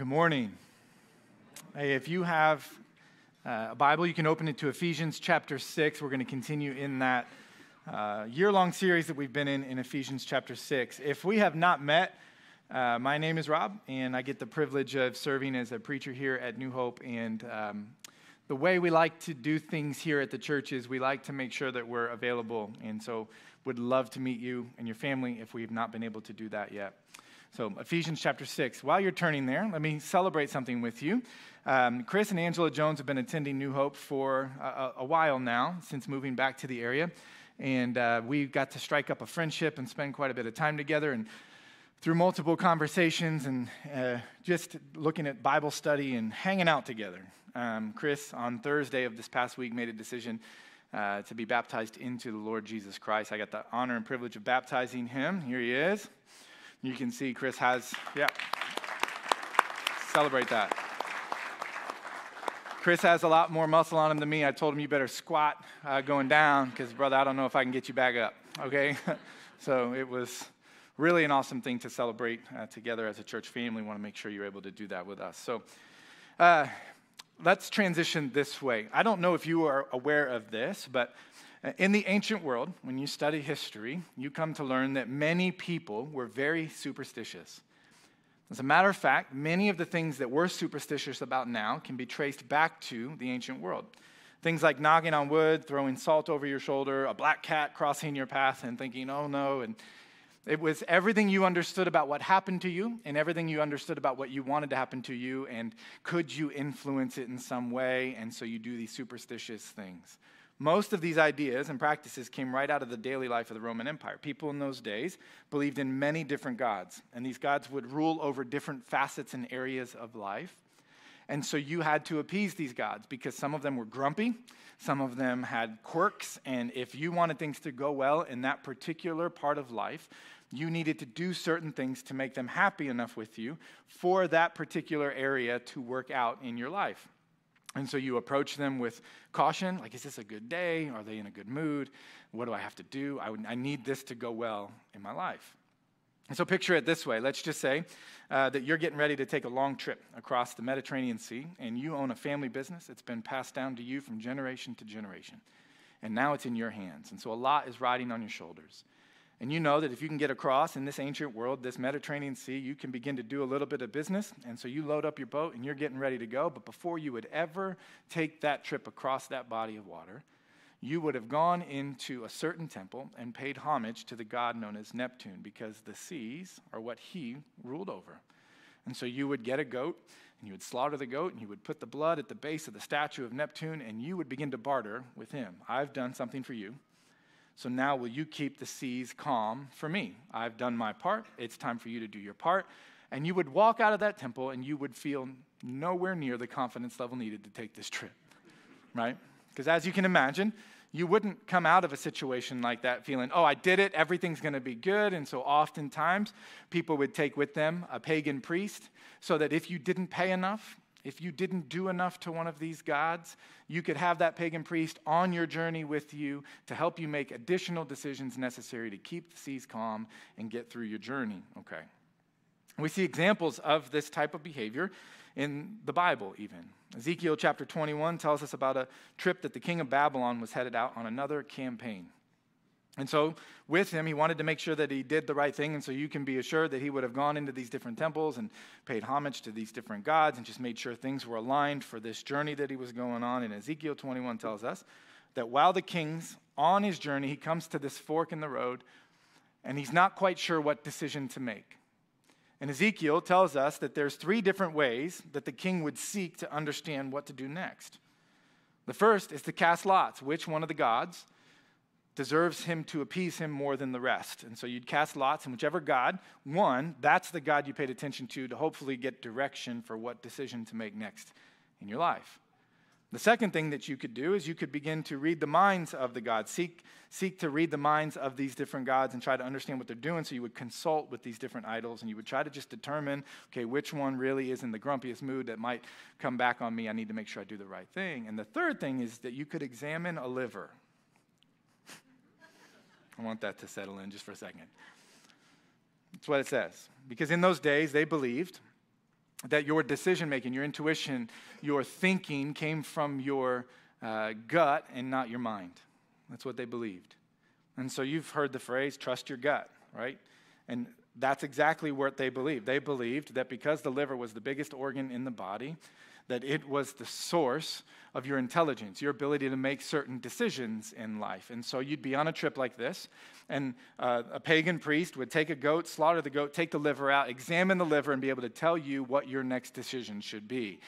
Good morning. Hey, if you have uh, a Bible, you can open it to Ephesians chapter 6. We're going to continue in that uh, year long series that we've been in in Ephesians chapter 6. If we have not met, uh, my name is Rob, and I get the privilege of serving as a preacher here at New Hope. And um, the way we like to do things here at the church is we like to make sure that we're available. And so, would love to meet you and your family if we've not been able to do that yet. So, Ephesians chapter 6. While you're turning there, let me celebrate something with you. Um, Chris and Angela Jones have been attending New Hope for a, a while now, since moving back to the area. And uh, we got to strike up a friendship and spend quite a bit of time together. And through multiple conversations and uh, just looking at Bible study and hanging out together, um, Chris, on Thursday of this past week, made a decision uh, to be baptized into the Lord Jesus Christ. I got the honor and privilege of baptizing him. Here he is. You can see Chris has, yeah. Celebrate that. Chris has a lot more muscle on him than me. I told him you better squat uh, going down because, brother, I don't know if I can get you back up, okay? so it was really an awesome thing to celebrate uh, together as a church family. Want to make sure you're able to do that with us. So uh, let's transition this way. I don't know if you are aware of this, but Uh, in the ancient world, when you study history, you come to learn that many people were very superstitious. As a matter of fact, many of the things that we're superstitious about now can be traced back to the ancient world. Things like knocking on wood, throwing salt over your shoulder, a black cat crossing your path and thinking, oh no. And it was everything you understood about what happened to you and everything you understood about what you wanted to happen to you. And could you influence it in some way? And so you do these superstitious things. Most of these ideas and practices came right out of the daily life of the Roman Empire. People in those days believed in many different gods, and these gods would rule over different facets and areas of life. And so you had to appease these gods because some of them were grumpy, some of them had quirks, and if you wanted things to go well in that particular part of life, you needed to do certain things to make them happy enough with you for that particular area to work out in your life. And so you approach them with caution like, is this a good day? Are they in a good mood? What do I have to do? I, would, I need this to go well in my life. And so picture it this way. Let's just say uh, that you're getting ready to take a long trip across the Mediterranean Sea, and you own a family business. It's been passed down to you from generation to generation. And now it's in your hands. And so a lot is riding on your shoulders. And you know that if you can get across in this ancient world, this Mediterranean Sea, you can begin to do a little bit of business. And so you load up your boat and you're getting ready to go. But before you would ever take that trip across that body of water, you would have gone into a certain temple and paid homage to the god known as Neptune because the seas are what he ruled over. And so you would get a goat and you would slaughter the goat and you would put the blood at the base of the statue of Neptune and you would begin to barter with him. I've done something for you. So now will you keep the seas calm for me? I've done my part. It's time for you to do your part. And you would walk out of that temple and you would feel nowhere near the confidence level needed to take this trip, right? Because as you can imagine, you wouldn't come out of a situation like that feeling, oh, I did it, everything's going to be good. And so oftentimes people would take with them a pagan priest so that if you didn't pay enough, if you didn't do enough to one of these gods, you could have that pagan priest on your journey with you to help you make additional decisions necessary to keep the seas calm and get through your journey. Okay. We see examples of this type of behavior in the Bible, even. Ezekiel chapter 21 tells us about a trip that the king of Babylon was headed out on another campaign. And so, with him, he wanted to make sure that he did the right thing. And so, you can be assured that he would have gone into these different temples and paid homage to these different gods and just made sure things were aligned for this journey that he was going on. And Ezekiel 21 tells us that while the king's on his journey, he comes to this fork in the road and he's not quite sure what decision to make. And Ezekiel tells us that there's three different ways that the king would seek to understand what to do next. The first is to cast lots, which one of the gods deserves him to appease him more than the rest. And so you'd cast lots, and whichever God won, that's the God you paid attention to to hopefully get direction for what decision to make next in your life. The second thing that you could do is you could begin to read the minds of the gods, seek, seek to read the minds of these different gods and try to understand what they're doing. So you would consult with these different idols and you would try to just determine, okay, which one really is in the grumpiest mood that might come back on me. I need to make sure I do the right thing. And the third thing is that you could examine a liver. I want that to settle in just for a second. That's what it says. Because in those days, they believed that your decision making, your intuition, your thinking came from your uh, gut and not your mind. That's what they believed. And so you've heard the phrase, trust your gut, right? And that's exactly what they believed. They believed that because the liver was the biggest organ in the body, that it was the source of your intelligence, your ability to make certain decisions in life. And so you'd be on a trip like this, and uh, a pagan priest would take a goat, slaughter the goat, take the liver out, examine the liver, and be able to tell you what your next decision should be.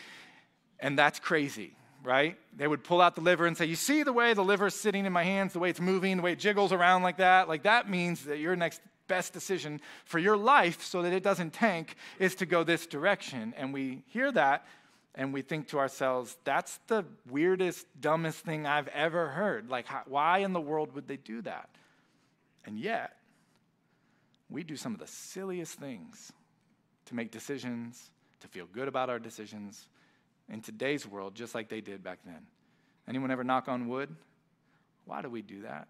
And that's crazy, right? They would pull out the liver and say, You see the way the liver is sitting in my hands, the way it's moving, the way it jiggles around like that? Like that means that your next best decision for your life so that it doesn't tank is to go this direction. And we hear that and we think to ourselves, that's the weirdest, dumbest thing I've ever heard. Like, how, why in the world would they do that? And yet, we do some of the silliest things to make decisions, to feel good about our decisions in today's world, just like they did back then. Anyone ever knock on wood? Why do we do that?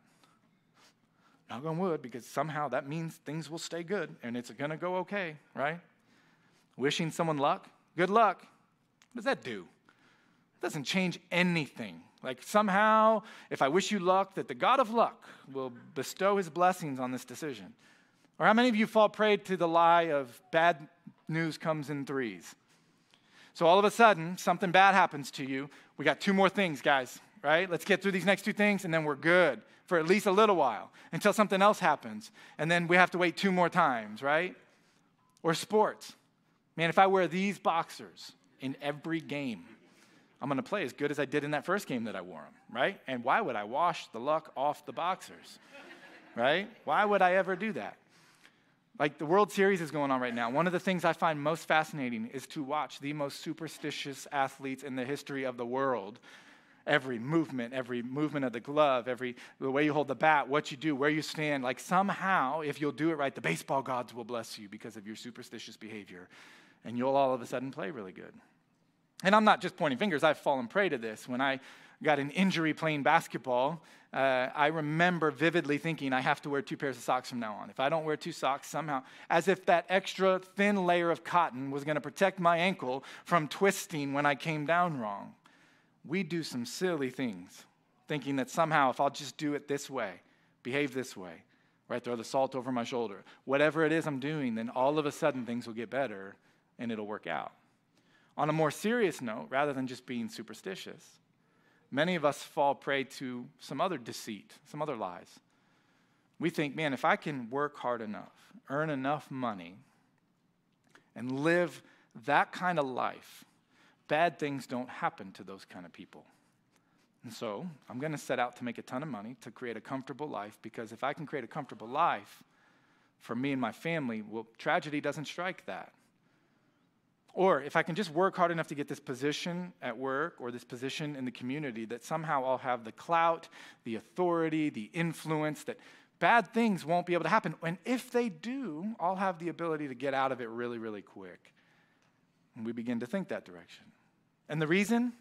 Knock on wood because somehow that means things will stay good and it's to go okay, right? Wishing someone luck? Good luck. What does that do? It doesn't change anything. Like somehow, if I wish you luck, that the God of luck will bestow his blessings on this decision. Or how many of you fall prey to the lie of bad news comes in threes? So all of a sudden, something bad happens to you. We got two more things, guys, right? Let's get through these next two things and then we're good for at least a little while until something else happens. And then we have to wait two more times, right? Or sports. Man, if I wear these boxers, in every game. I'm going to play as good as I did in that first game that I wore them, right? And why would I wash the luck off the boxers, right? Why would I ever do that? Like the World Series is going on right now. One of the things I find most fascinating is to watch the most superstitious athletes in the history of the world. Every movement, every movement of the glove, every the way you hold the bat, what you do, where you stand, like somehow, if you'll do it right, the baseball gods will bless you because of your superstitious behavior, and you'll all of a sudden play really good. And I'm not just pointing fingers, I've fallen prey to this. When I got an injury playing basketball, uh, I remember vividly thinking I have to wear two pairs of socks from now on. If I don't wear two socks, somehow, as if that extra thin layer of cotton was going to protect my ankle from twisting when I came down wrong. We do some silly things, thinking that somehow if I'll just do it this way, behave this way, right, throw the salt over my shoulder, whatever it is I'm doing, then all of a sudden things will get better and it'll work out. On a more serious note, rather than just being superstitious, many of us fall prey to some other deceit, some other lies. We think, man, if I can work hard enough, earn enough money, and live that kind of life, bad things don't happen to those kind of people. And so I'm going to set out to make a ton of money to create a comfortable life because if I can create a comfortable life for me and my family, well, tragedy doesn't strike that. Or if I can just work hard enough to get this position at work or this position in the community, that somehow I'll have the clout, the authority, the influence, that bad things won't be able to happen. And if they do, I'll have the ability to get out of it really, really quick. And we begin to think that direction. And the reason?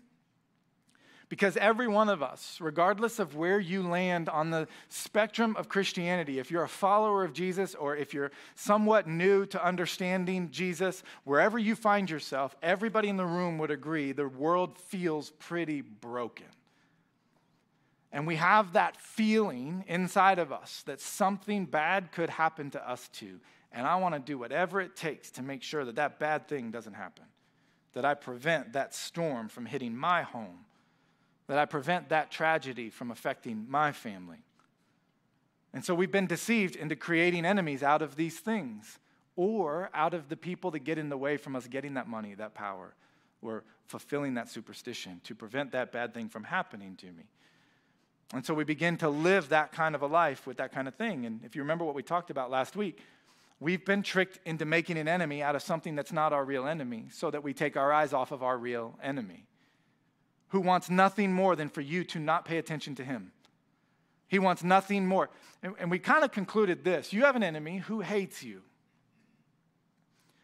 Because every one of us, regardless of where you land on the spectrum of Christianity, if you're a follower of Jesus or if you're somewhat new to understanding Jesus, wherever you find yourself, everybody in the room would agree the world feels pretty broken. And we have that feeling inside of us that something bad could happen to us too. And I want to do whatever it takes to make sure that that bad thing doesn't happen, that I prevent that storm from hitting my home that I prevent that tragedy from affecting my family. And so we've been deceived into creating enemies out of these things or out of the people that get in the way from us getting that money, that power, or fulfilling that superstition to prevent that bad thing from happening to me. And so we begin to live that kind of a life with that kind of thing. And if you remember what we talked about last week, we've been tricked into making an enemy out of something that's not our real enemy so that we take our eyes off of our real enemy who wants nothing more than for you to not pay attention to him. He wants nothing more. And, and we kind of concluded this you have an enemy who hates you.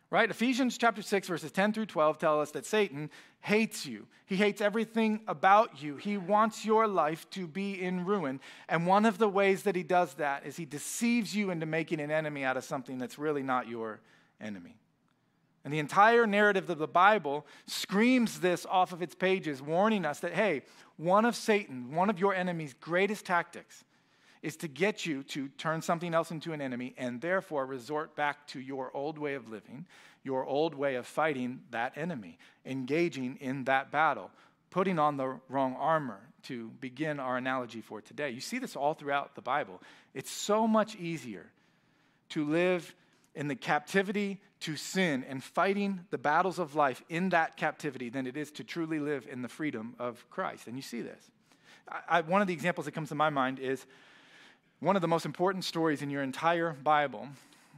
Right? Ephesians chapter 6, verses 10 through 12 tell us that Satan hates you. He hates everything about you. He wants your life to be in ruin. And one of the ways that he does that is he deceives you into making an enemy out of something that's really not your enemy. And the entire narrative of the Bible screams this off of its pages, warning us that, hey, one of Satan, one of your enemy's greatest tactics is to get you to turn something else into an enemy and therefore resort back to your old way of living, your old way of fighting that enemy, engaging in that battle, putting on the wrong armor to begin our analogy for today. You see this all throughout the Bible. It's so much easier to live in the captivity to sin and fighting the battles of life in that captivity than it is to truly live in the freedom of Christ. And you see this. I, one of the examples that comes to my mind is one of the most important stories in your entire Bible,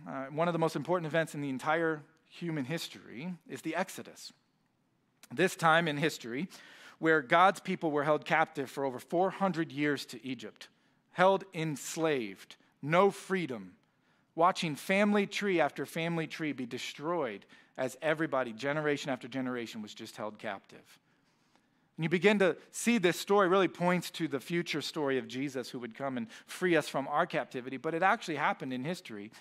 uh, one of the most important events in the entire human history is the Exodus. This time in history, where God's people were held captive for over 400 years to Egypt, held enslaved, no freedom, watching family tree after family tree be destroyed as everybody, generation after generation, was just held captive. And you begin to see this story really points to the future story of Jesus who would come and free us from our captivity, but it actually happened in history.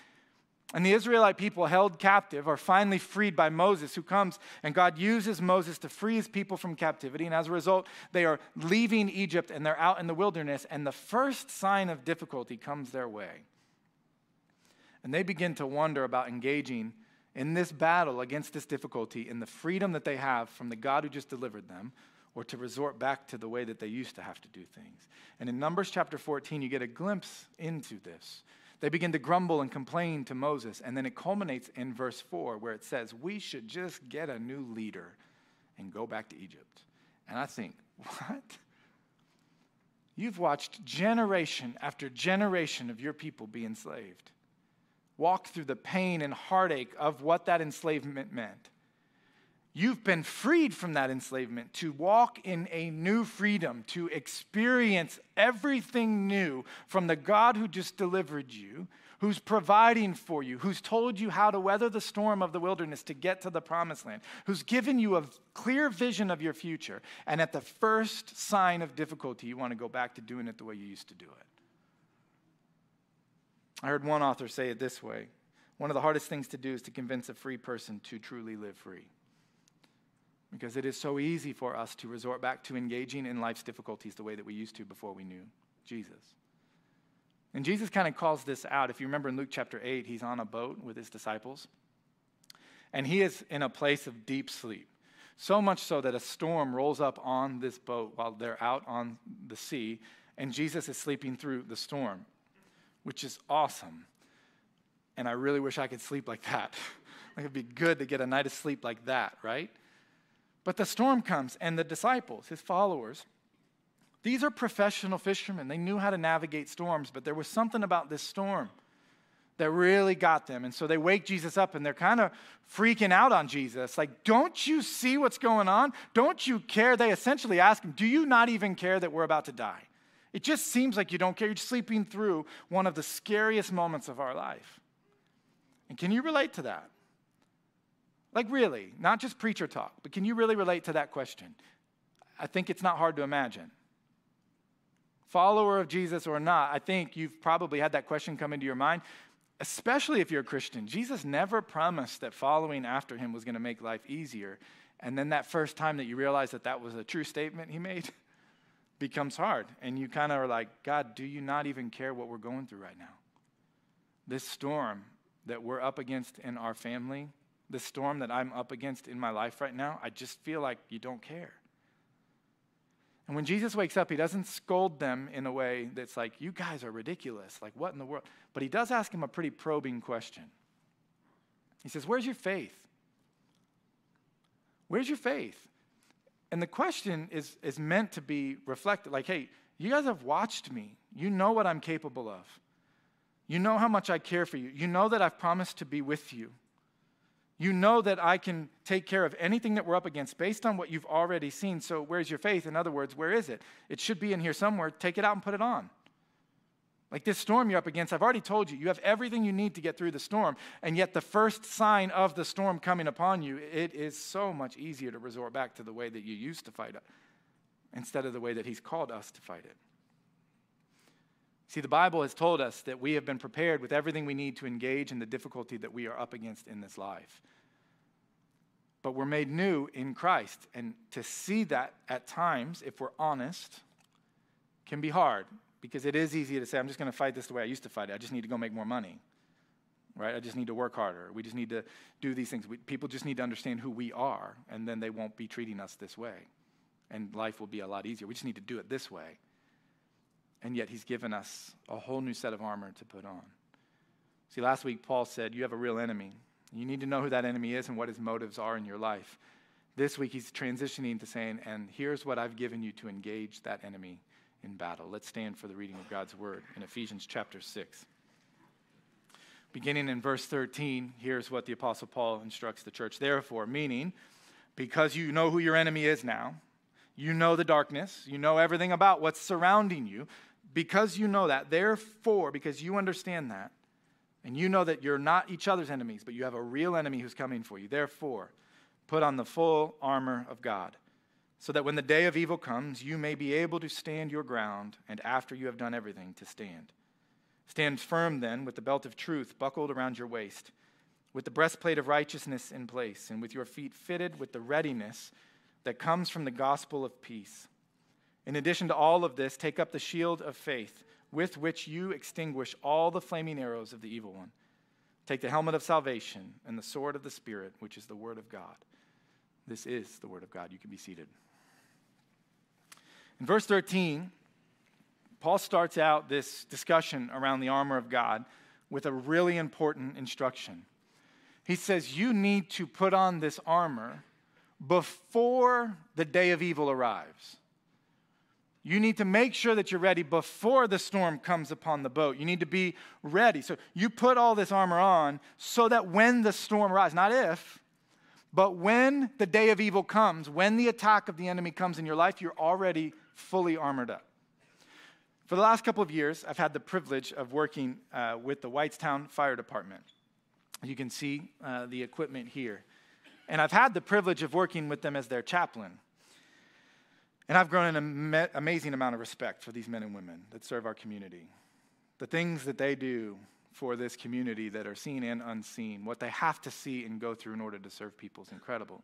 And the Israelite people held captive are finally freed by Moses, who comes and God uses Moses to free his people from captivity. And as a result, they are leaving Egypt and they're out in the wilderness. And the first sign of difficulty comes their way. And they begin to wonder about engaging in this battle against this difficulty in the freedom that they have from the God who just delivered them, or to resort back to the way that they used to have to do things. And in Numbers chapter 14, you get a glimpse into this. They begin to grumble and complain to Moses, and then it culminates in verse 4 where it says, We should just get a new leader and go back to Egypt. And I think, what? You've watched generation after generation of your people be enslaved walk through the pain and heartache of what that enslavement meant. You've been freed from that enslavement to walk in a new freedom, to experience everything new from the God who just delivered you, who's providing for you, who's told you how to weather the storm of the wilderness to get to the promised land, who's given you a clear vision of your future. And at the first sign of difficulty, you want to go back to doing it the way you used to do it. I heard one author say it this way one of the hardest things to do is to convince a free person to truly live free. Because it is so easy for us to resort back to engaging in life's difficulties the way that we used to before we knew Jesus. And Jesus kind of calls this out. If you remember in Luke chapter 8, he's on a boat with his disciples, and he is in a place of deep sleep. So much so that a storm rolls up on this boat while they're out on the sea, and Jesus is sleeping through the storm which is awesome. And I really wish I could sleep like that. like it'd be good to get a night of sleep like that, right? But the storm comes, and the disciples, his followers, these are professional fishermen. They knew how to navigate storms, but there was something about this storm that really got them. And so they wake Jesus up and they're kind of freaking out on Jesus. Like, don't you see what's going on? Don't you care? They essentially ask him, Do you not even care that we're about to die? It just seems like you don't care. You're sleeping through one of the scariest moments of our life. And can you relate to that? Like, really, not just preacher talk, but can you really relate to that question? I think it's not hard to imagine. Follower of Jesus or not, I think you've probably had that question come into your mind, especially if you're a Christian. Jesus never promised that following after him was going to make life easier. And then that first time that you realize that that was a true statement he made, becomes hard. And you kind of are like, God, do you not even care what we're going through right now? This storm that we're up against in our family, this storm that I'm up against in my life right now, I just feel like you don't care. And when Jesus wakes up, he doesn't scold them in a way that's like, you guys are ridiculous. Like, what in the world? But he does ask him a pretty probing question. He says, Where's your faith? Where's your faith? And the question is, is meant to be reflected like, hey, you guys have watched me. You know what I'm capable of. You know how much I care for you. You know that I've promised to be with you. You know that I can take care of anything that we're up against based on what you've already seen. So, where's your faith? In other words, where is it? It should be in here somewhere. Take it out and put it on. Like this storm you're up against, I've already told you, you have everything you need to get through the storm. And yet, the first sign of the storm coming upon you, it is so much easier to resort back to the way that you used to fight it instead of the way that He's called us to fight it. See, the Bible has told us that we have been prepared with everything we need to engage in the difficulty that we are up against in this life. but we're made new in Christ. And to see that at times, if we're honest, can be hard because it is easy to say, I'm just going to fight this the way I used to fight it. I just need to go make more money. Right? I just need to work harder. We just need to do these things. We, people just need to understand who we are, and then they won't be treating us this way. And life will be a lot easier. We just need to do it this way. And yet, He's given us a whole new set of armor to put on. See, last week, Paul said, You have a real enemy. You need to know who that enemy is and what his motives are in your life. This week, he's transitioning to saying, And here's what I've given you to engage that enemy in battle. Let's stand for the reading of God's word in Ephesians chapter 6. Beginning in verse 13, here's what the Apostle Paul instructs the church. Therefore, meaning, because you know who your enemy is now, you know the darkness, you know everything about what's surrounding you, because you know that, therefore, because you understand that, and you know that you're not each other's enemies, but you have a real enemy who's coming for you, therefore, put on the full armor of God so that when the day of evil comes, you may be able to stand your ground, and after you have done everything, to stand. Stand firm then, with the belt of truth buckled around your waist, with the breastplate of righteousness in place, and with your feet fitted with the readiness that comes from the gospel of peace. In addition to all of this, take up the shield of faith, with which you extinguish all the flaming arrows of the evil one. Take the helmet of salvation and the sword of the Spirit, which is the word of God. This is the word of God. You can be seated. In verse 13, Paul starts out this discussion around the armor of God with a really important instruction. He says, You need to put on this armor before the day of evil arrives. You need to make sure that you're ready before the storm comes upon the boat. You need to be ready. So you put all this armor on so that when the storm arrives, not if, but when the day of evil comes, when the attack of the enemy comes in your life, you're already fully armored up. For the last couple of years, I've had the privilege of working uh, with the Whitestown Fire Department. You can see uh, the equipment here. And I've had the privilege of working with them as their chaplain. And I've grown an am- amazing amount of respect for these men and women that serve our community. The things that they do for this community that are seen and unseen, what they have to see and go through in order to serve people is incredible.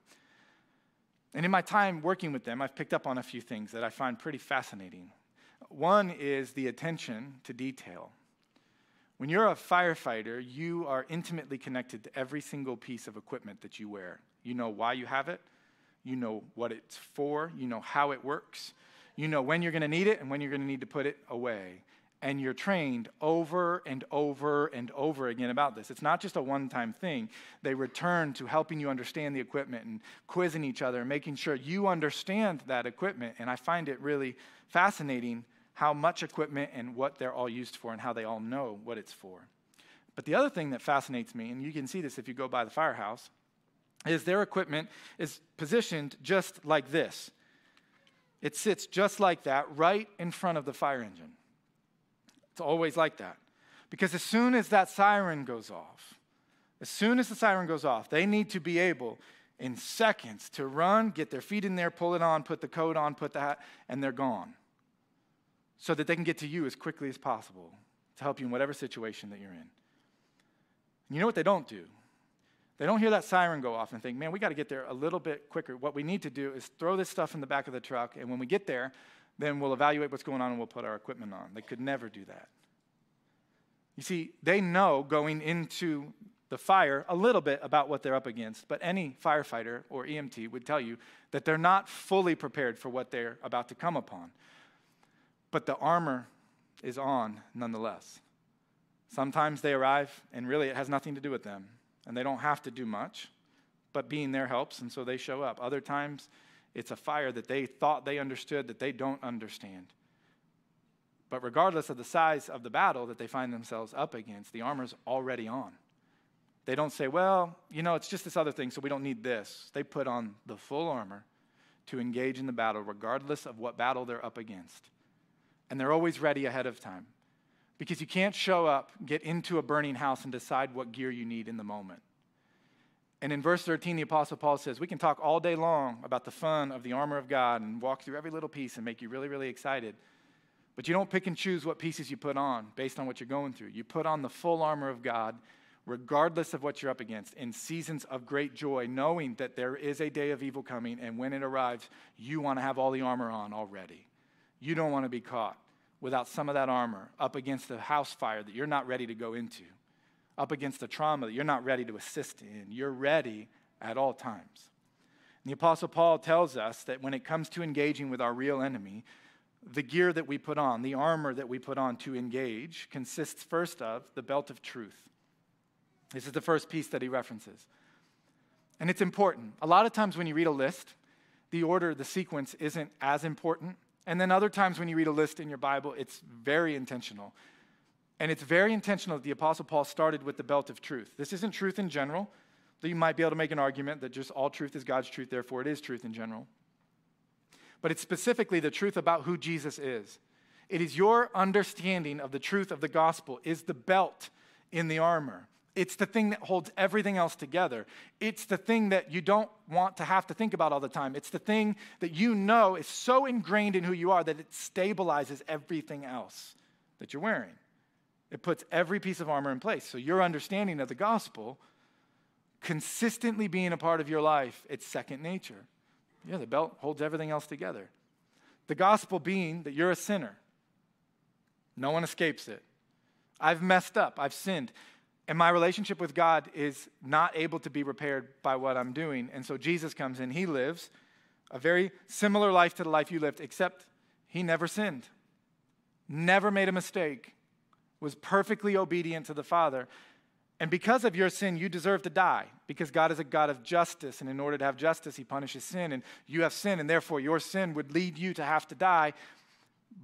And in my time working with them, I've picked up on a few things that I find pretty fascinating. One is the attention to detail. When you're a firefighter, you are intimately connected to every single piece of equipment that you wear. You know why you have it, you know what it's for, you know how it works, you know when you're going to need it and when you're going to need to put it away and you're trained over and over and over again about this. It's not just a one time thing. They return to helping you understand the equipment and quizzing each other and making sure you understand that equipment. And I find it really fascinating how much equipment and what they're all used for and how they all know what it's for. But the other thing that fascinates me, and you can see this if you go by the firehouse, is their equipment is positioned just like this. It sits just like that right in front of the fire engine. It's always like that. Because as soon as that siren goes off, as soon as the siren goes off, they need to be able in seconds to run, get their feet in there, pull it on, put the coat on, put the hat, and they're gone. So that they can get to you as quickly as possible to help you in whatever situation that you're in. And you know what they don't do? They don't hear that siren go off and think, man, we got to get there a little bit quicker. What we need to do is throw this stuff in the back of the truck, and when we get there, then we'll evaluate what's going on and we'll put our equipment on. They could never do that. You see, they know going into the fire a little bit about what they're up against, but any firefighter or EMT would tell you that they're not fully prepared for what they're about to come upon. But the armor is on nonetheless. Sometimes they arrive, and really it has nothing to do with them, and they don't have to do much, but being there helps, and so they show up. Other times, it's a fire that they thought they understood that they don't understand. But regardless of the size of the battle that they find themselves up against, the armor's already on. They don't say, well, you know, it's just this other thing, so we don't need this. They put on the full armor to engage in the battle, regardless of what battle they're up against. And they're always ready ahead of time. Because you can't show up, get into a burning house, and decide what gear you need in the moment. And in verse 13, the Apostle Paul says, We can talk all day long about the fun of the armor of God and walk through every little piece and make you really, really excited. But you don't pick and choose what pieces you put on based on what you're going through. You put on the full armor of God regardless of what you're up against, in seasons of great joy, knowing that there is a day of evil coming, and when it arrives, you want to have all the armor on already. You don't want to be caught without some of that armor up against a house fire that you're not ready to go into, up against a trauma that you're not ready to assist in. You're ready at all times. And the Apostle Paul tells us that when it comes to engaging with our real enemy, the gear that we put on, the armor that we put on to engage, consists first of the belt of truth. This is the first piece that he references. And it's important. A lot of times when you read a list, the order, the sequence isn't as important. And then other times when you read a list in your Bible, it's very intentional. And it's very intentional that the Apostle Paul started with the belt of truth. This isn't truth in general, though you might be able to make an argument that just all truth is God's truth, therefore it is truth in general. But it's specifically the truth about who Jesus is. It is your understanding of the truth of the gospel, is the belt in the armor. It's the thing that holds everything else together. It's the thing that you don't want to have to think about all the time. It's the thing that you know is so ingrained in who you are that it stabilizes everything else that you're wearing. It puts every piece of armor in place. So your understanding of the gospel consistently being a part of your life, it's second nature. Yeah, the belt holds everything else together. The gospel being that you're a sinner. No one escapes it. I've messed up. I've sinned. And my relationship with God is not able to be repaired by what I'm doing. And so Jesus comes in. He lives a very similar life to the life you lived, except he never sinned, never made a mistake, was perfectly obedient to the Father. And because of your sin, you deserve to die because God is a God of justice. And in order to have justice, He punishes sin. And you have sin, and therefore your sin would lead you to have to die.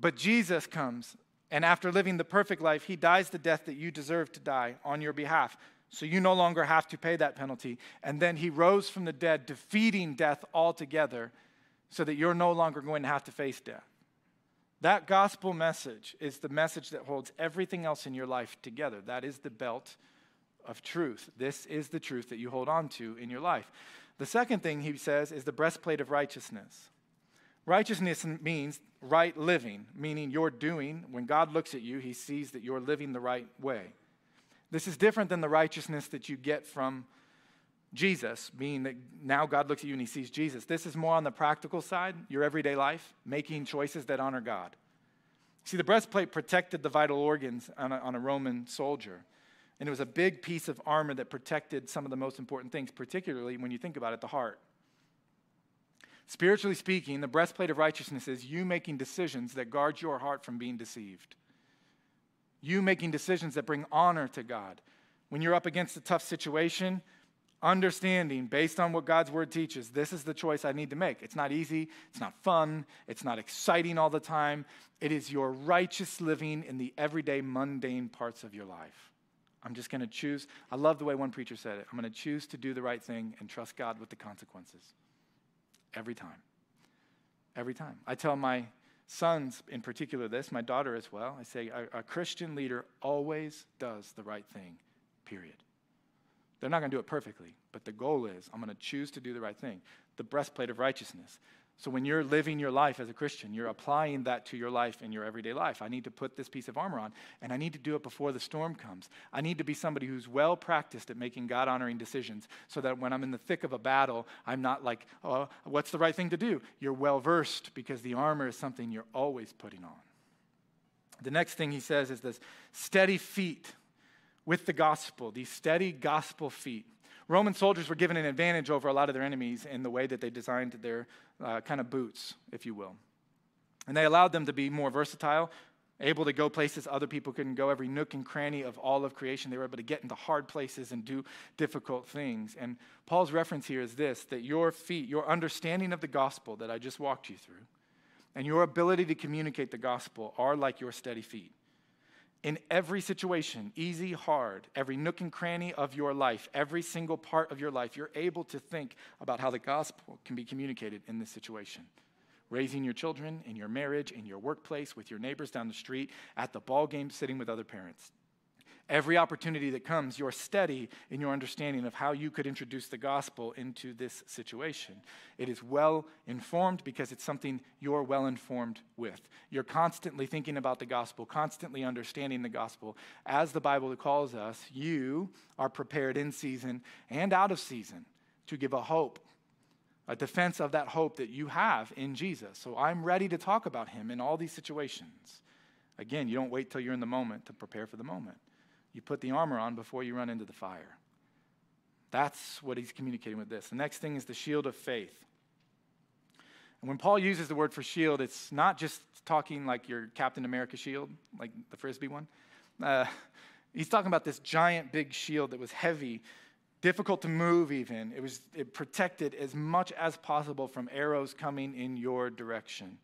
But Jesus comes and after living the perfect life, he dies the death that you deserve to die on your behalf. So you no longer have to pay that penalty. And then he rose from the dead, defeating death altogether, so that you're no longer going to have to face death. That gospel message is the message that holds everything else in your life together. That is the belt of truth. This is the truth that you hold on to in your life. The second thing he says is the breastplate of righteousness. Righteousness means right living, meaning you're doing, when God looks at you, he sees that you're living the right way. This is different than the righteousness that you get from Jesus, meaning that now God looks at you and he sees Jesus. This is more on the practical side, your everyday life, making choices that honor God. See, the breastplate protected the vital organs on a, on a Roman soldier. And it was a big piece of armor that protected some of the most important things, particularly when you think about it, the heart. Spiritually speaking, the breastplate of righteousness is you making decisions that guard your heart from being deceived. You making decisions that bring honor to God. When you're up against a tough situation, understanding based on what God's word teaches, this is the choice I need to make. It's not easy, it's not fun, it's not exciting all the time. It is your righteous living in the everyday mundane parts of your life. I'm just going to choose. I love the way one preacher said it. I'm going to choose to do the right thing and trust God with the consequences. Every time. Every time. I tell my sons in particular this, my daughter as well. I say, a, a Christian leader always does the right thing, period. They're not going to do it perfectly, but the goal is I'm going to choose to do the right thing. The breastplate of righteousness. So when you're living your life as a Christian, you're applying that to your life in your everyday life. I need to put this piece of armor on, and I need to do it before the storm comes. I need to be somebody who's well practiced at making God honoring decisions so that when I'm in the thick of a battle, I'm not like, oh, what's the right thing to do? You're well versed because the armor is something you're always putting on. The next thing he says is this steady feet with the gospel, these steady gospel feet. Roman soldiers were given an advantage over a lot of their enemies in the way that they designed their uh, kind of boots, if you will. And they allowed them to be more versatile, able to go places other people couldn't go, every nook and cranny of all of creation. They were able to get into hard places and do difficult things. And Paul's reference here is this that your feet, your understanding of the gospel that I just walked you through, and your ability to communicate the gospel are like your steady feet in every situation, easy, hard, every nook and cranny of your life, every single part of your life, you're able to think about how the gospel can be communicated in this situation. Raising your children, in your marriage, in your workplace, with your neighbors down the street, at the ball game, sitting with other parents. Every opportunity that comes, you're steady in your understanding of how you could introduce the gospel into this situation. It is well informed because it's something you're well informed with. You're constantly thinking about the gospel, constantly understanding the gospel. As the Bible calls us, you are prepared in season and out of season to give a hope, a defense of that hope that you have in Jesus. So I'm ready to talk about him in all these situations. Again, you don't wait till you're in the moment to prepare for the moment. You put the armor on before you run into the fire. That's what he's communicating with this. The next thing is the shield of faith. And when Paul uses the word for shield, it's not just talking like your Captain America shield, like the Frisbee one. Uh, he's talking about this giant big shield that was heavy, difficult to move even. It was it protected as much as possible from arrows coming in your direction.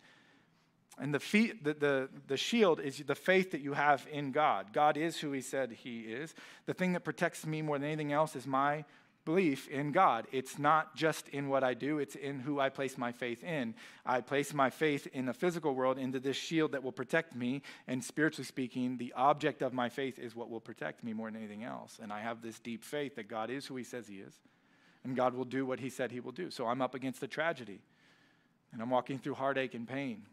And the, feet, the, the, the shield is the faith that you have in God. God is who He said He is. The thing that protects me more than anything else is my belief in God. It's not just in what I do, it's in who I place my faith in. I place my faith in the physical world into this shield that will protect me. And spiritually speaking, the object of my faith is what will protect me more than anything else. And I have this deep faith that God is who He says He is, and God will do what He said He will do. So I'm up against a tragedy, and I'm walking through heartache and pain.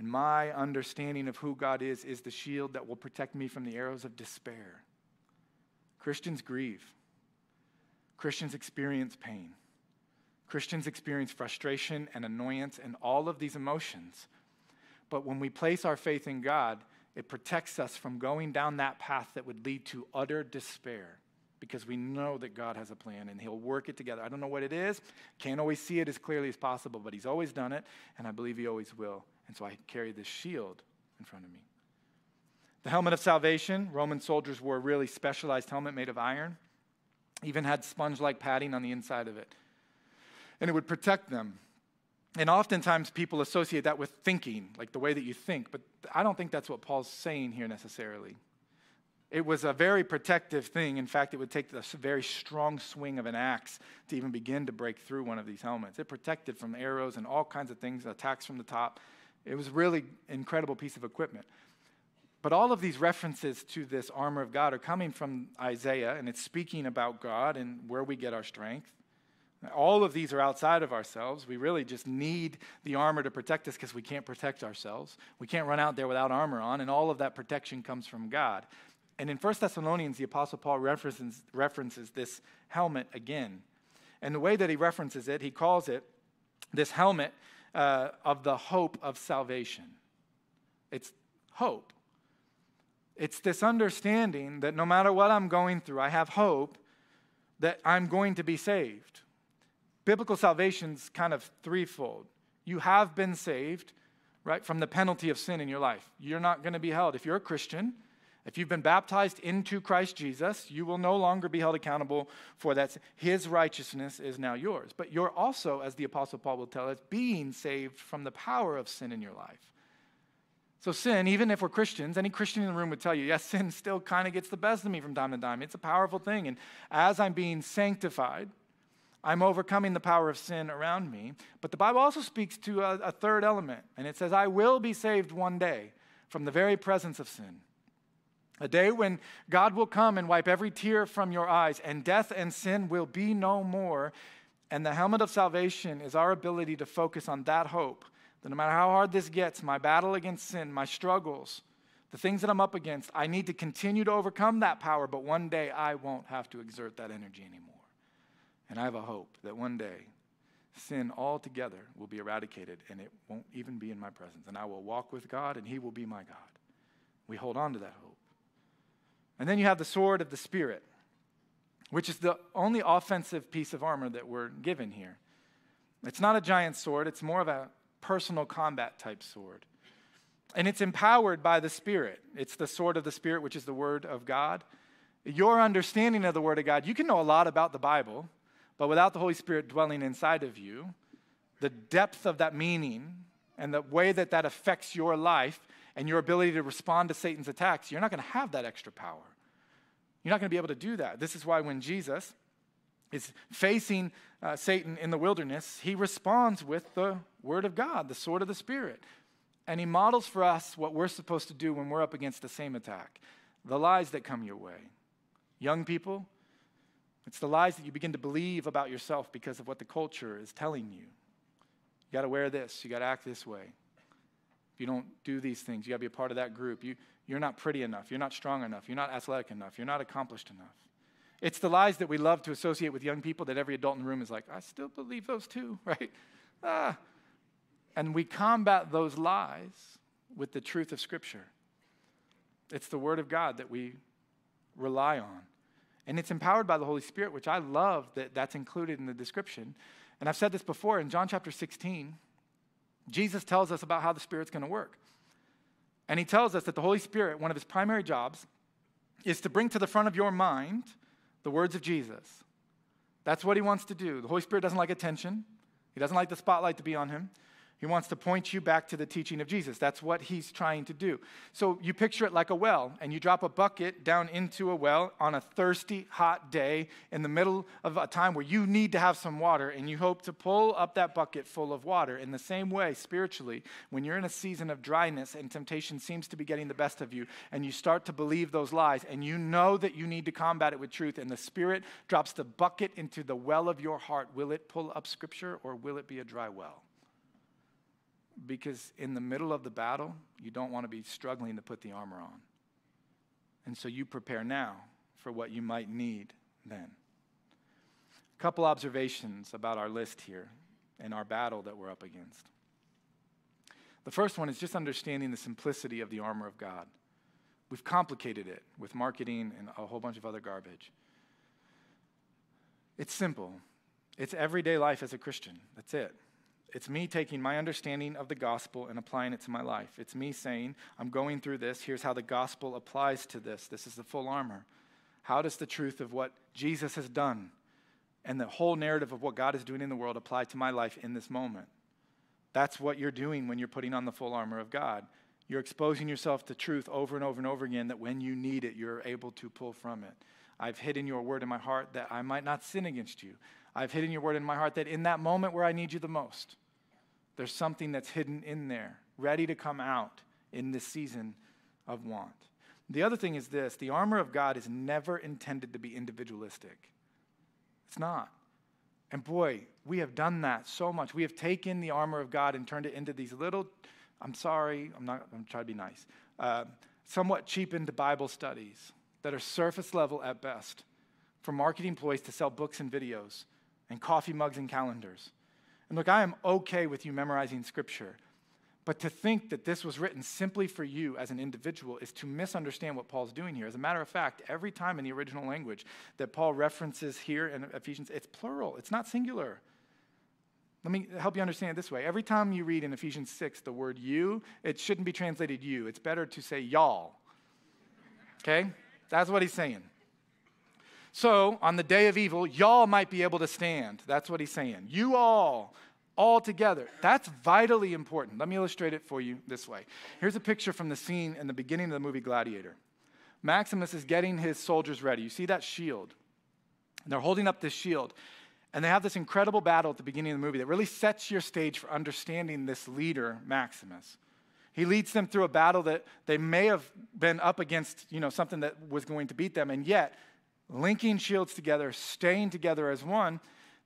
And my understanding of who God is is the shield that will protect me from the arrows of despair. Christians grieve. Christians experience pain. Christians experience frustration and annoyance and all of these emotions. But when we place our faith in God, it protects us from going down that path that would lead to utter despair because we know that God has a plan and He'll work it together. I don't know what it is, can't always see it as clearly as possible, but He's always done it, and I believe He always will. And so I carry this shield in front of me. The helmet of salvation, Roman soldiers wore a really specialized helmet made of iron, even had sponge like padding on the inside of it. And it would protect them. And oftentimes people associate that with thinking, like the way that you think, but I don't think that's what Paul's saying here necessarily. It was a very protective thing. In fact, it would take a very strong swing of an axe to even begin to break through one of these helmets. It protected from arrows and all kinds of things, attacks from the top. It was really incredible piece of equipment. But all of these references to this armor of God are coming from Isaiah, and it's speaking about God and where we get our strength. All of these are outside of ourselves. We really just need the armor to protect us because we can't protect ourselves. We can't run out there without armor on, and all of that protection comes from God. And in 1 Thessalonians, the Apostle Paul references, references this helmet again. And the way that he references it, he calls it this helmet uh, of the hope of salvation. It's hope. It's this understanding that no matter what I'm going through, I have hope that I'm going to be saved. Biblical salvation's kind of threefold. You have been saved, right, from the penalty of sin in your life. You're not going to be held. If you're a Christian, if you've been baptized into Christ Jesus, you will no longer be held accountable for that. His righteousness is now yours. But you're also, as the Apostle Paul will tell us, being saved from the power of sin in your life. So, sin, even if we're Christians, any Christian in the room would tell you, yes, sin still kind of gets the best of me from time to time. It's a powerful thing. And as I'm being sanctified, I'm overcoming the power of sin around me. But the Bible also speaks to a, a third element, and it says, I will be saved one day from the very presence of sin. A day when God will come and wipe every tear from your eyes, and death and sin will be no more. And the helmet of salvation is our ability to focus on that hope that no matter how hard this gets, my battle against sin, my struggles, the things that I'm up against, I need to continue to overcome that power, but one day I won't have to exert that energy anymore. And I have a hope that one day sin altogether will be eradicated and it won't even be in my presence. And I will walk with God and He will be my God. We hold on to that hope. And then you have the sword of the Spirit, which is the only offensive piece of armor that we're given here. It's not a giant sword, it's more of a personal combat type sword. And it's empowered by the Spirit. It's the sword of the Spirit, which is the Word of God. Your understanding of the Word of God, you can know a lot about the Bible, but without the Holy Spirit dwelling inside of you, the depth of that meaning and the way that that affects your life and your ability to respond to Satan's attacks, you're not going to have that extra power. You're not going to be able to do that. This is why when Jesus is facing uh, Satan in the wilderness, he responds with the word of God, the sword of the Spirit. And he models for us what we're supposed to do when we're up against the same attack. the lies that come your way. Young people, it's the lies that you begin to believe about yourself because of what the culture is telling you. You got to wear this, you got to act this way. You don't do these things, you got to be a part of that group. You, you're not pretty enough, you're not strong enough, you're not athletic enough, you're not accomplished enough. It's the lies that we love to associate with young people that every adult in the room is like, I still believe those too, right? Ah. And we combat those lies with the truth of Scripture. It's the Word of God that we rely on. And it's empowered by the Holy Spirit, which I love that that's included in the description. And I've said this before in John chapter 16, Jesus tells us about how the Spirit's going to work. And he tells us that the Holy Spirit, one of his primary jobs, is to bring to the front of your mind the words of Jesus. That's what he wants to do. The Holy Spirit doesn't like attention, he doesn't like the spotlight to be on him. He wants to point you back to the teaching of Jesus. That's what he's trying to do. So you picture it like a well, and you drop a bucket down into a well on a thirsty, hot day in the middle of a time where you need to have some water, and you hope to pull up that bucket full of water. In the same way, spiritually, when you're in a season of dryness and temptation seems to be getting the best of you, and you start to believe those lies, and you know that you need to combat it with truth, and the Spirit drops the bucket into the well of your heart, will it pull up Scripture or will it be a dry well? Because in the middle of the battle, you don't want to be struggling to put the armor on. And so you prepare now for what you might need then. A couple observations about our list here and our battle that we're up against. The first one is just understanding the simplicity of the armor of God. We've complicated it with marketing and a whole bunch of other garbage. It's simple. It's everyday life as a Christian. That's it. It's me taking my understanding of the gospel and applying it to my life. It's me saying, I'm going through this. Here's how the gospel applies to this. This is the full armor. How does the truth of what Jesus has done and the whole narrative of what God is doing in the world apply to my life in this moment? That's what you're doing when you're putting on the full armor of God. You're exposing yourself to truth over and over and over again that when you need it, you're able to pull from it. I've hidden your word in my heart that I might not sin against you. I've hidden your word in my heart that in that moment where I need you the most, there's something that's hidden in there, ready to come out in this season of want. The other thing is this the armor of God is never intended to be individualistic. It's not. And boy, we have done that so much. We have taken the armor of God and turned it into these little, I'm sorry, I'm not, I'm trying to be nice, uh, somewhat cheapened Bible studies that are surface level at best for marketing employees to sell books and videos and coffee mugs and calendars. And look, I am okay with you memorizing scripture. But to think that this was written simply for you as an individual is to misunderstand what Paul's doing here. As a matter of fact, every time in the original language that Paul references here in Ephesians, it's plural, it's not singular. Let me help you understand it this way. Every time you read in Ephesians 6 the word you, it shouldn't be translated you. It's better to say y'all. Okay? That's what he's saying. So, on the day of evil, y'all might be able to stand. That's what he's saying. You all, all together. That's vitally important. Let me illustrate it for you this way. Here's a picture from the scene in the beginning of the movie Gladiator. Maximus is getting his soldiers ready. You see that shield? And they're holding up this shield. And they have this incredible battle at the beginning of the movie that really sets your stage for understanding this leader, Maximus. He leads them through a battle that they may have been up against, you know, something that was going to beat them, and yet linking shields together, staying together as one,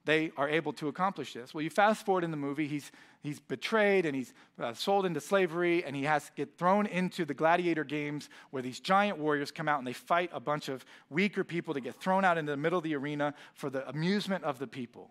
they are able to accomplish this. Well, you fast forward in the movie, he's, he's betrayed and he's uh, sold into slavery, and he has to get thrown into the gladiator games where these giant warriors come out and they fight a bunch of weaker people to get thrown out into the middle of the arena for the amusement of the people.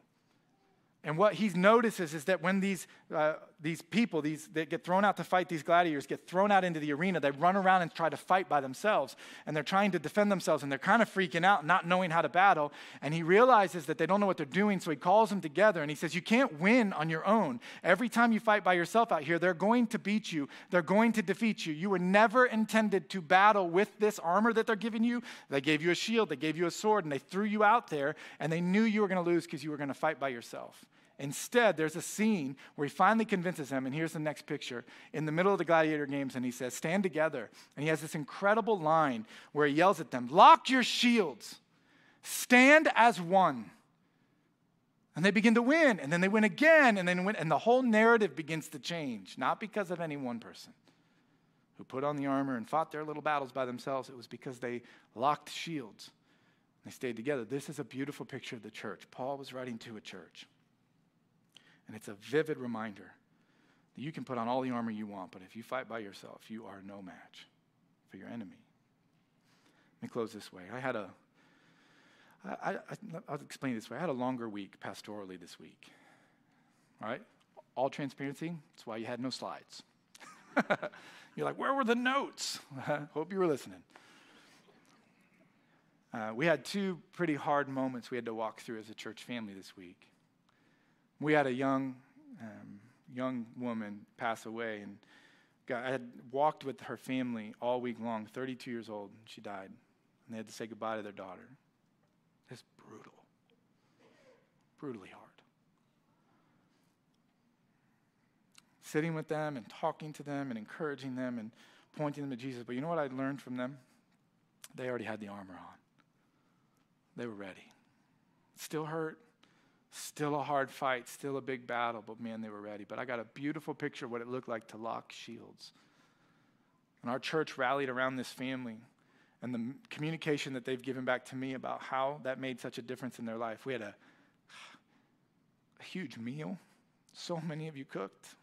And what he notices is that when these, uh, these people, these, that get thrown out to fight these gladiators, get thrown out into the arena, they run around and try to fight by themselves. And they're trying to defend themselves, and they're kind of freaking out, not knowing how to battle. And he realizes that they don't know what they're doing, so he calls them together and he says, You can't win on your own. Every time you fight by yourself out here, they're going to beat you, they're going to defeat you. You were never intended to battle with this armor that they're giving you. They gave you a shield, they gave you a sword, and they threw you out there, and they knew you were going to lose because you were going to fight by yourself. Instead, there's a scene where he finally convinces them, and here's the next picture in the middle of the gladiator games, and he says, Stand together. And he has this incredible line where he yells at them, Lock your shields, stand as one. And they begin to win, and then they win again, and then win, and the whole narrative begins to change, not because of any one person who put on the armor and fought their little battles by themselves. It was because they locked shields. They stayed together. This is a beautiful picture of the church. Paul was writing to a church. And it's a vivid reminder that you can put on all the armor you want, but if you fight by yourself, you are no match for your enemy. Let me close this way. I had a, I, I, I'll explain this way. I had a longer week pastorally this week. All right? All transparency, that's why you had no slides. You're like, where were the notes? Hope you were listening. Uh, we had two pretty hard moments we had to walk through as a church family this week. We had a young, um, young woman pass away, and I had walked with her family all week long, 32 years old, and she died. And they had to say goodbye to their daughter. It's brutal, brutally hard. Sitting with them and talking to them and encouraging them and pointing them to Jesus. But you know what I learned from them? They already had the armor on. They were ready. Still hurt, still a hard fight, still a big battle, but man, they were ready. But I got a beautiful picture of what it looked like to lock shields. And our church rallied around this family and the communication that they've given back to me about how that made such a difference in their life. We had a, a huge meal. So many of you cooked.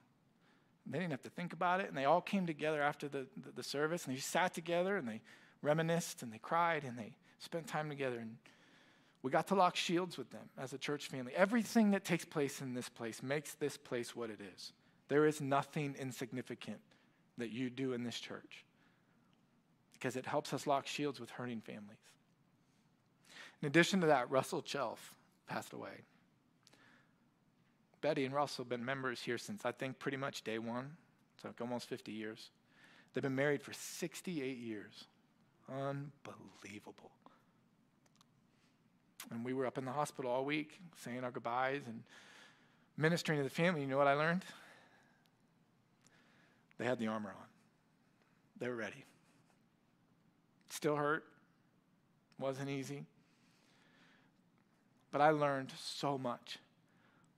They didn't have to think about it. And they all came together after the, the, the service and they sat together and they reminisced and they cried and they spent time together. And we got to lock shields with them as a church family. Everything that takes place in this place makes this place what it is. There is nothing insignificant that you do in this church because it helps us lock shields with hurting families. In addition to that, Russell Chelf passed away. Betty and Russell have been members here since I think pretty much day one, so like almost 50 years. They've been married for 68 years. Unbelievable. And we were up in the hospital all week saying our goodbyes and ministering to the family. You know what I learned? They had the armor on, they were ready. Still hurt, wasn't easy. But I learned so much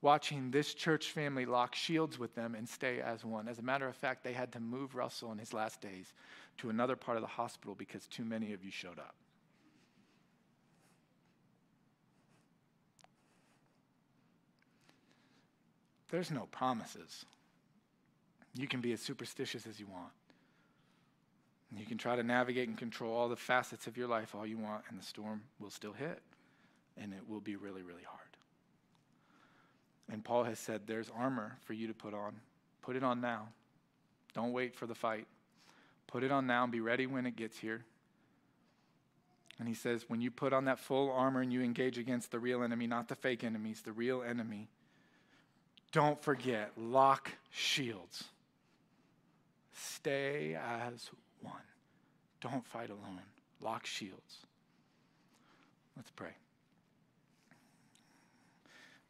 watching this church family lock shields with them and stay as one. As a matter of fact, they had to move Russell in his last days to another part of the hospital because too many of you showed up. There's no promises. You can be as superstitious as you want. You can try to navigate and control all the facets of your life all you want, and the storm will still hit, and it will be really, really hard. And Paul has said, There's armor for you to put on. Put it on now. Don't wait for the fight. Put it on now and be ready when it gets here. And he says, When you put on that full armor and you engage against the real enemy, not the fake enemies, the real enemy, don't forget, lock shields. Stay as one. Don't fight alone. Lock shields. Let's pray.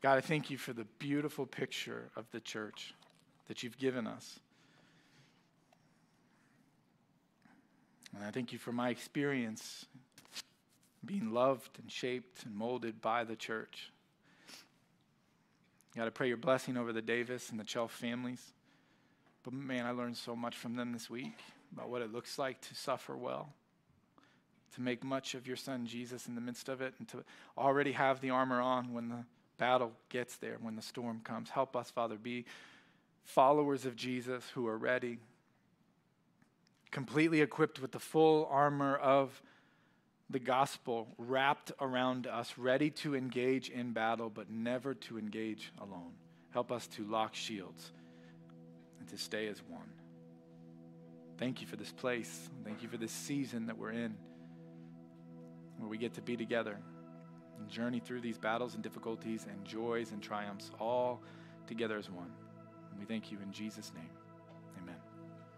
God, I thank you for the beautiful picture of the church that you've given us. And I thank you for my experience being loved and shaped and molded by the church. God, I pray your blessing over the Davis and the Chelf families. But man, I learned so much from them this week about what it looks like to suffer well, to make much of your son Jesus in the midst of it, and to already have the armor on when the battle gets there, when the storm comes. Help us, Father, be followers of Jesus who are ready, completely equipped with the full armor of the gospel wrapped around us, ready to engage in battle, but never to engage alone. Help us to lock shields and to stay as one. Thank you for this place. Thank you for this season that we're in, where we get to be together and journey through these battles and difficulties and joys and triumphs all together as one. And we thank you in Jesus' name.